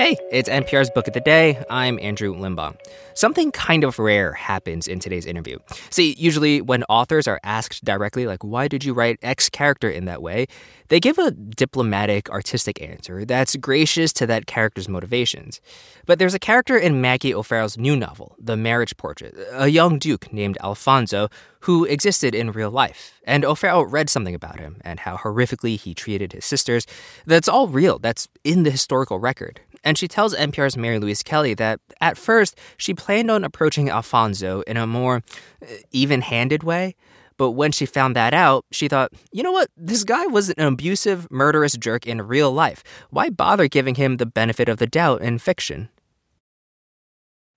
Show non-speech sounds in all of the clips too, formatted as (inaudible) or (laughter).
Hey, it's NPR's Book of the Day. I'm Andrew Limbong. Something kind of rare happens in today's interview. See, usually when authors are asked directly, like, why did you write X character in that way, they give a diplomatic, artistic answer that's gracious to that character's motivations. But there's a character in Maggie O'Farrell's new novel, The Marriage Portrait, a young duke named Alfonso who existed in real life. And O'Farrell read something about him and how horrifically he treated his sisters. That's all real, that's in the historical record. And she tells NPR's Mary Louise Kelly that at first she planned on approaching Alfonso in a more uh, even handed way. But when she found that out, she thought, you know what? This guy was an abusive, murderous jerk in real life. Why bother giving him the benefit of the doubt in fiction?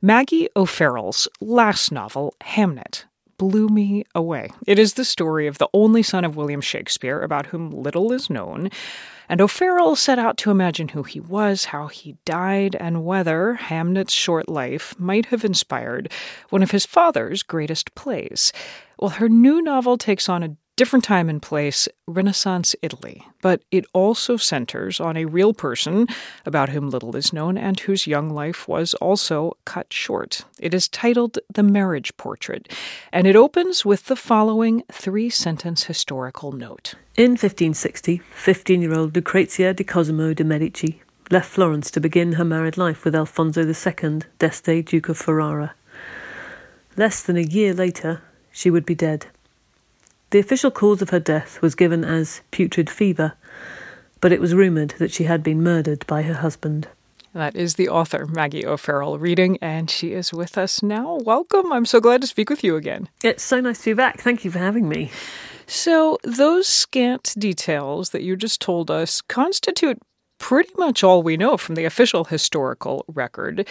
Maggie O'Farrell's last novel, Hamnet, blew me away. It is the story of the only son of William Shakespeare, about whom little is known, and O'Farrell set out to imagine who he was, how he died, and whether Hamnet's short life might have inspired one of his father's greatest plays. Well, her new novel takes on a different time and place, Renaissance Italy, but it also centers on a real person about whom little is known and whose young life was also cut short. It is titled The Marriage Portrait, and it opens with the following three sentence historical note. In 1560, 15 year old Lucrezia di Cosimo de' Medici left Florence to begin her married life with Alfonso II, d'Este, Duke of Ferrara. Less than a year later, she would be dead. The official cause of her death was given as putrid fever, but it was rumoured that she had been murdered by her husband. That is the author, Maggie O'Farrell, reading, and she is with us now. Welcome. I'm so glad to speak with you again. It's so nice to be back. Thank you for having me. So, those scant details that you just told us constitute pretty much all we know from the official historical record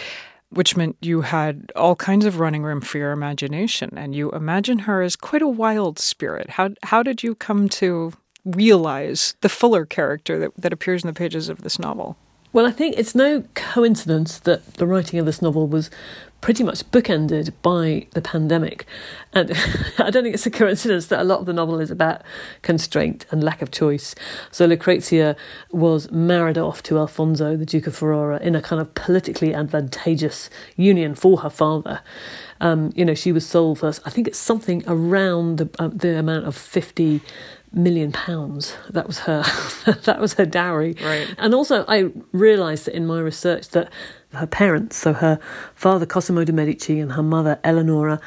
which meant you had all kinds of running room for your imagination and you imagine her as quite a wild spirit. How how did you come to realize the fuller character that, that appears in the pages of this novel? Well, I think it's no coincidence that the writing of this novel was pretty much bookended by the pandemic. And (laughs) I don't think it's a coincidence that a lot of the novel is about constraint and lack of choice. So Lucrezia was married off to Alfonso, the Duke of Ferrara, in a kind of politically advantageous union for her father. Um, you know, she was sold for, I think it's something around the, uh, the amount of 50 million pounds. That was her. (laughs) that was her dowry. Right. And also, I realised that in my research that her parents, so her father Cosimo de' Medici and her mother Eleonora,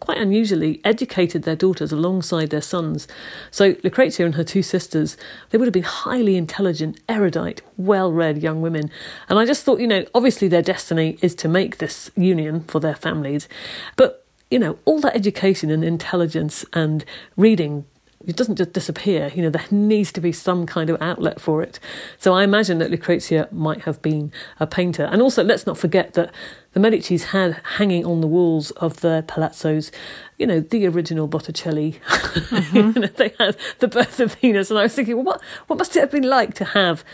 quite unusually educated their daughters alongside their sons. So Lucrezia and her two sisters, they would have been highly intelligent, erudite, well-read young women. And I just thought, you know, obviously their destiny is to make this union for their families, but you know, all that education and intelligence and reading it doesn't just disappear. You know, there needs to be some kind of outlet for it. So I imagine that Lucrezia might have been a painter. And also, let's not forget that the Medicis had hanging on the walls of their palazzos, you know, the original Botticelli. (laughs) Mm-hmm. they had the Birth of Venus, and I was thinking, well, what what must it have been like to have,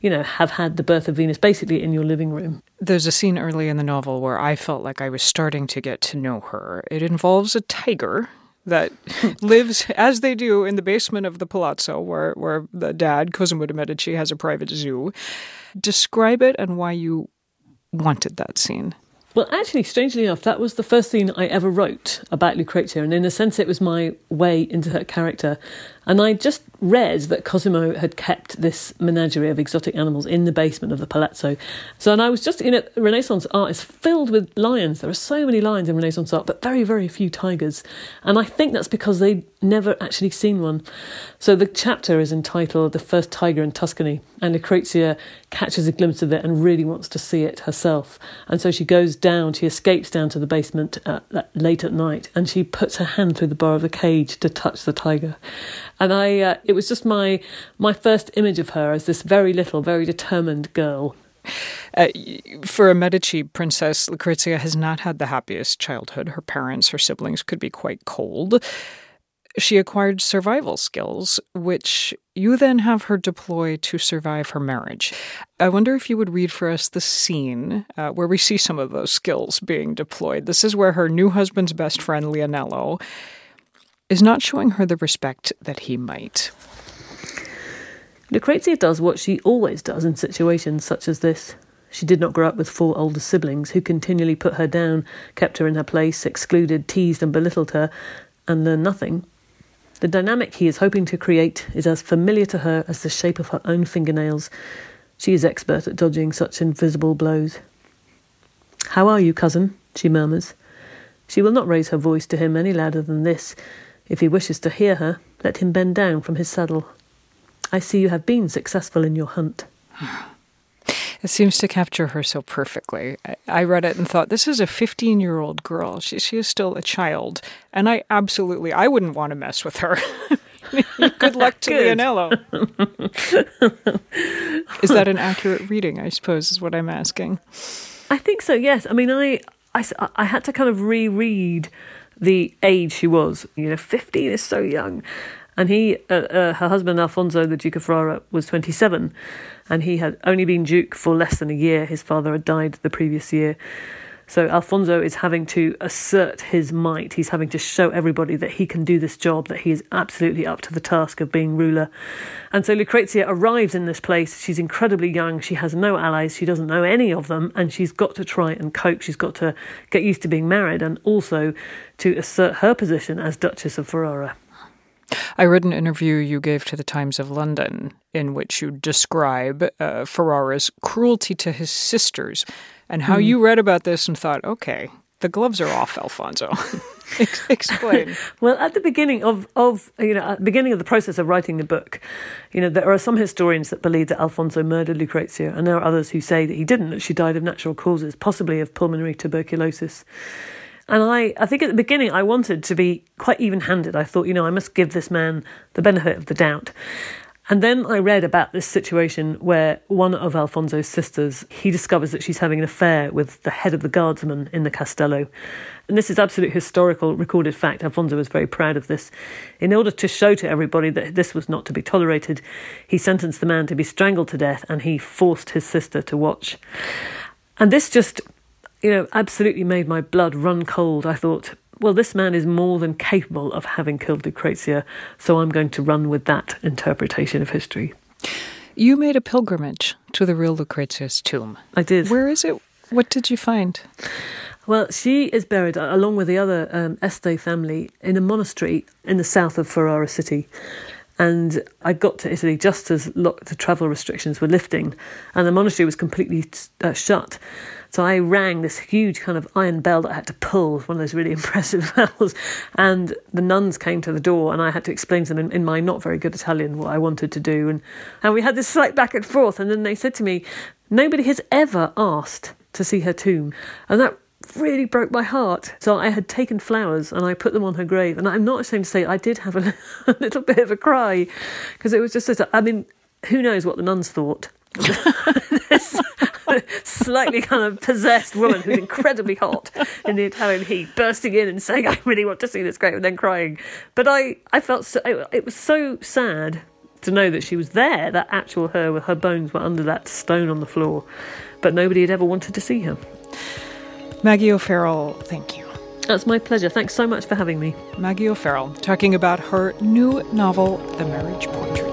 you know, have had the Birth of Venus basically in your living room? There's a scene early in the novel where I felt like I was starting to get to know her. It involves a tiger that (laughs) lives as they do in the basement of the palazzo where, where the dad, Cosimo de' Medici, has a private zoo. Describe it and why you wanted that scene. Well, actually, strangely enough, that was the first scene I ever wrote about Lucrezia, and in a sense, it was my way into her character. And I just read that Cosimo had kept this menagerie of exotic animals in the basement of the palazzo. So, and I was just, you know, Renaissance art is filled with lions. There are so many lions in Renaissance art, but very, very few tigers. And I think that's because they'd never actually seen one. So the chapter is entitled The First Tiger in Tuscany, and Lucrezia catches a glimpse of it and really wants to see it herself. And so she goes down, she escapes down to the basement uh, late at night, and she puts her hand through the bar of the cage to touch the tiger and I uh, it was just my my first image of her as this very little, very determined girl. Uh, for a Medici princess, Lucrezia has not had the happiest childhood. Her parents, her siblings could be quite cold. She acquired survival skills, which you then have her deploy to survive her marriage. I wonder if you would read for us the scene uh, where we see some of those skills being deployed. This is where her new husband's best friend, Leonello, is not showing her the respect that he might. Lucrezia does what she always does in situations such as this. She did not grow up with four older siblings who continually put her down, kept her in her place, excluded, teased, and belittled her, and learned nothing. The dynamic he is hoping to create is as familiar to her as the shape of her own fingernails. She is expert at dodging such invisible blows. How are you, cousin? she murmurs. She will not raise her voice to him any louder than this. If he wishes to hear her, let him bend down from his saddle. I see you have been successful in your hunt. (sighs) It seems to capture her so perfectly. I, read it and thought, this is a 15 year old girl. She, she is still a child. And I absolutely, I wouldn't want to mess with her. (laughs) Good luck to (laughs) Leonello. (laughs) is that an accurate reading, I suppose, is what I'm asking? I think so, yes. I mean, I, I, I had to kind of reread the age she was. You know, 15 is so young. And he, uh, uh, her husband Alfonso, the Duke of Ferrara, was 27, and he had only been Duke for less than a year. His father had died the previous year. So Alfonso is having to assert his might. He's having to show everybody that he can do this job, that he is absolutely up to the task of being ruler. And so Lucrezia arrives in this place. She's incredibly young. She has no allies. She doesn't know any of them. And she's got to try and cope. She's got to get used to being married and also to assert her position as Duchess of Ferrara. I read an interview you gave to the Times of London in which you describe uh, Ferrara's cruelty to his sisters and how mm. you read about this and thought, okay, the gloves are off, Alfonso. (laughs) Explain. well, at the beginning of, of you know at the beginning of the process of writing the book, you know there are some historians that believe that Alfonso murdered Lucrezia, and there are others who say that he didn't, that she died of natural causes, possibly of pulmonary tuberculosis. And I, I think at the beginning I wanted to be quite even handed. I thought, you know, I must give this man the benefit of the doubt. And then I read about this situation where one of Alfonso's sisters, he discovers that she's having an affair with the head of the guardsmen in the Castello. And this is absolute historical recorded fact. Alfonso was very proud of this. In order to show to everybody that this was not to be tolerated, he sentenced the man to be strangled to death and he forced his sister to watch. And this just you know, absolutely made my blood run cold. I thought, well, this man is more than capable of having killed Lucrezia, so I'm going to run with that interpretation of history. You made a pilgrimage to the real Lucrezia's tomb. I did. Where is it? What did you find? Well, she is buried along with the other um, Este family in a monastery in the south of Ferrara city. And I got to Italy just as the travel restrictions were lifting, and the monastery was completely uh, shut. So I rang this huge kind of iron bell that I had to pull, one of those really (laughs) impressive bells. And the nuns came to the door, and I had to explain to them in, in my not very good Italian what I wanted to do. And, and we had this slight back and forth. And then they said to me, Nobody has ever asked to see her tomb. And that really broke my heart. So I had taken flowers and I put them on her grave. And I'm not ashamed to say I did have a, (laughs) a little bit of a cry because it was just, I mean, who knows what the nuns thought. (laughs) this slightly kind of possessed woman who's incredibly hot in the Italian heat, bursting in and saying, "I really want to see this grave," and then crying. But I, I felt so, it was so sad to know that she was there, that actual her, her bones were under that stone on the floor, but nobody had ever wanted to see her. Maggie O'Farrell, thank you. That's my pleasure. Thanks so much for having me. Maggie O'Farrell talking about her new novel, The Marriage Portrait.